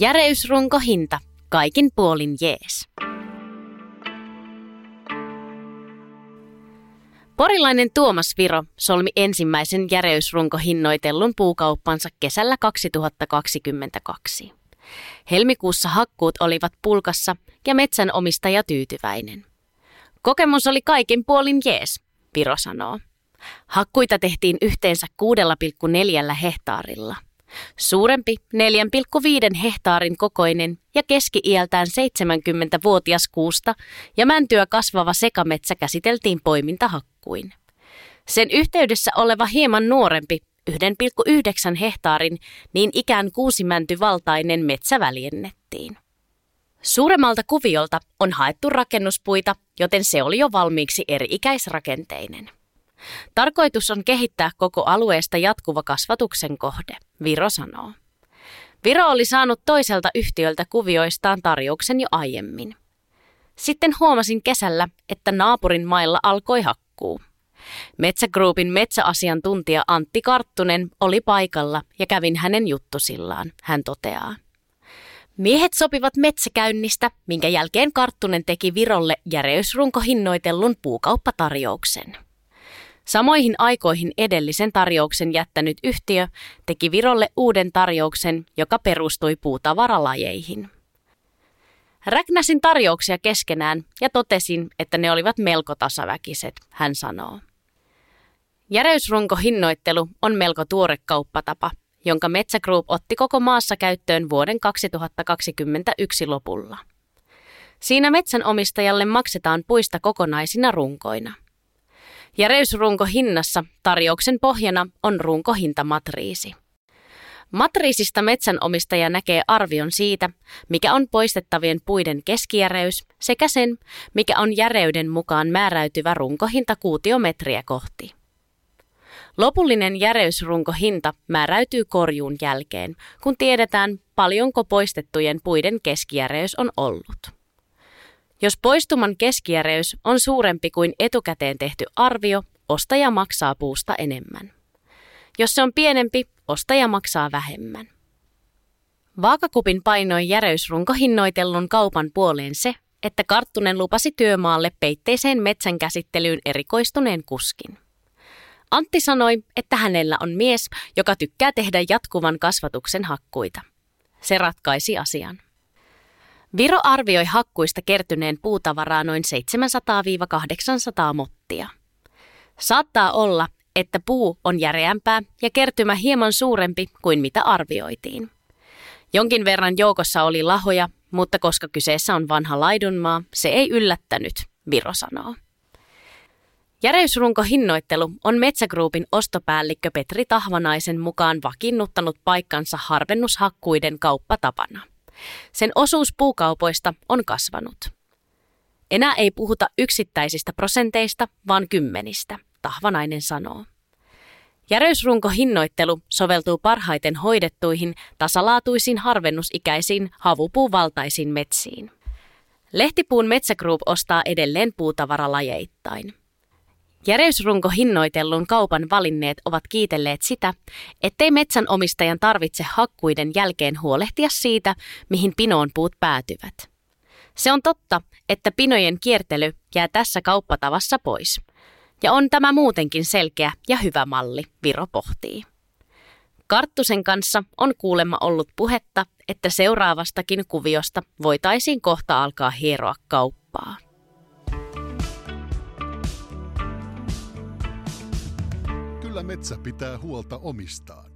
Järeysrunkohinta, kaikin puolin jees. Porilainen Tuomas Viro solmi ensimmäisen järeysrunkohinnoitellun puukauppansa kesällä 2022. Helmikuussa hakkuut olivat pulkassa ja metsänomistaja tyytyväinen. Kokemus oli kaikin puolin jees, Viro sanoo. Hakkuita tehtiin yhteensä 6,4 hehtaarilla. Suurempi 4,5 hehtaarin kokoinen ja keski-iältään 70-vuotias kuusta ja mäntyä kasvava sekametsä käsiteltiin poimintahakkuin. Sen yhteydessä oleva hieman nuorempi 1,9 hehtaarin niin ikään kuusimäntyvaltainen metsä väljennettiin. Suuremmalta kuviolta on haettu rakennuspuita, joten se oli jo valmiiksi eri-ikäisrakenteinen. Tarkoitus on kehittää koko alueesta jatkuva kasvatuksen kohde, Viro sanoo. Viro oli saanut toiselta yhtiöltä kuvioistaan tarjouksen jo aiemmin. Sitten huomasin kesällä, että naapurin mailla alkoi hakkuu. Metsägroupin metsäasiantuntija Antti Karttunen oli paikalla ja kävin hänen juttusillaan, hän toteaa. Miehet sopivat metsäkäynnistä, minkä jälkeen Karttunen teki Virolle järeysrunkohinnoitellun puukauppatarjouksen. Samoihin aikoihin edellisen tarjouksen jättänyt yhtiö teki Virolle uuden tarjouksen, joka perustui puutavaralajeihin. Räknäsin tarjouksia keskenään ja totesin, että ne olivat melko tasaväkiset, hän sanoo. Järeysrunkohinnoittelu on melko tuore kauppatapa, jonka Metsä Group otti koko maassa käyttöön vuoden 2021 lopulla. Siinä metsänomistajalle maksetaan puista kokonaisina runkoina – Järeysrunko hinnassa tarjouksen pohjana on runkohintamatriisi. Matriisista metsänomistaja näkee arvion siitä, mikä on poistettavien puiden keskijäreys sekä sen, mikä on järeyden mukaan määräytyvä runkohinta kuutiometriä kohti. Lopullinen järeysrunkohinta määräytyy korjuun jälkeen, kun tiedetään paljonko poistettujen puiden keskijäreys on ollut. Jos poistuman keskijäreys on suurempi kuin etukäteen tehty arvio, ostaja maksaa puusta enemmän. Jos se on pienempi, ostaja maksaa vähemmän. Vaakakupin painoi järeysrunkohinnoitellun kaupan puoleen se, että Karttunen lupasi työmaalle peitteiseen metsän käsittelyyn erikoistuneen kuskin. Antti sanoi, että hänellä on mies, joka tykkää tehdä jatkuvan kasvatuksen hakkuita. Se ratkaisi asian. Viro arvioi hakkuista kertyneen puutavaraa noin 700-800 mottia. Saattaa olla, että puu on järeämpää ja kertymä hieman suurempi kuin mitä arvioitiin. Jonkin verran joukossa oli lahoja, mutta koska kyseessä on vanha laidunmaa, se ei yllättänyt, Viro sanoo. Järeysrunko hinnoittelu on Metsägruupin ostopäällikkö Petri Tahvanaisen mukaan vakiinnuttanut paikkansa harvennushakkuiden kauppatapana. Sen osuus puukaupoista on kasvanut. Enää ei puhuta yksittäisistä prosenteista, vaan kymmenistä, Tahvanainen sanoo. Järeysrunkohinnoittelu soveltuu parhaiten hoidettuihin, tasalaatuisiin harvennusikäisiin havupuuvaltaisiin metsiin. Lehtipuun Metsägroup ostaa edelleen puutavaralajeittain. Järeysrunko hinnoitellun kaupan valinneet ovat kiitelleet sitä, ettei metsänomistajan tarvitse hakkuiden jälkeen huolehtia siitä, mihin pinoon puut päätyvät. Se on totta, että pinojen kiertely jää tässä kauppatavassa pois. Ja on tämä muutenkin selkeä ja hyvä malli, Viro pohtii. Karttusen kanssa on kuulemma ollut puhetta, että seuraavastakin kuviosta voitaisiin kohta alkaa hieroa kauppaa. Kyllä metsä pitää huolta omistaan.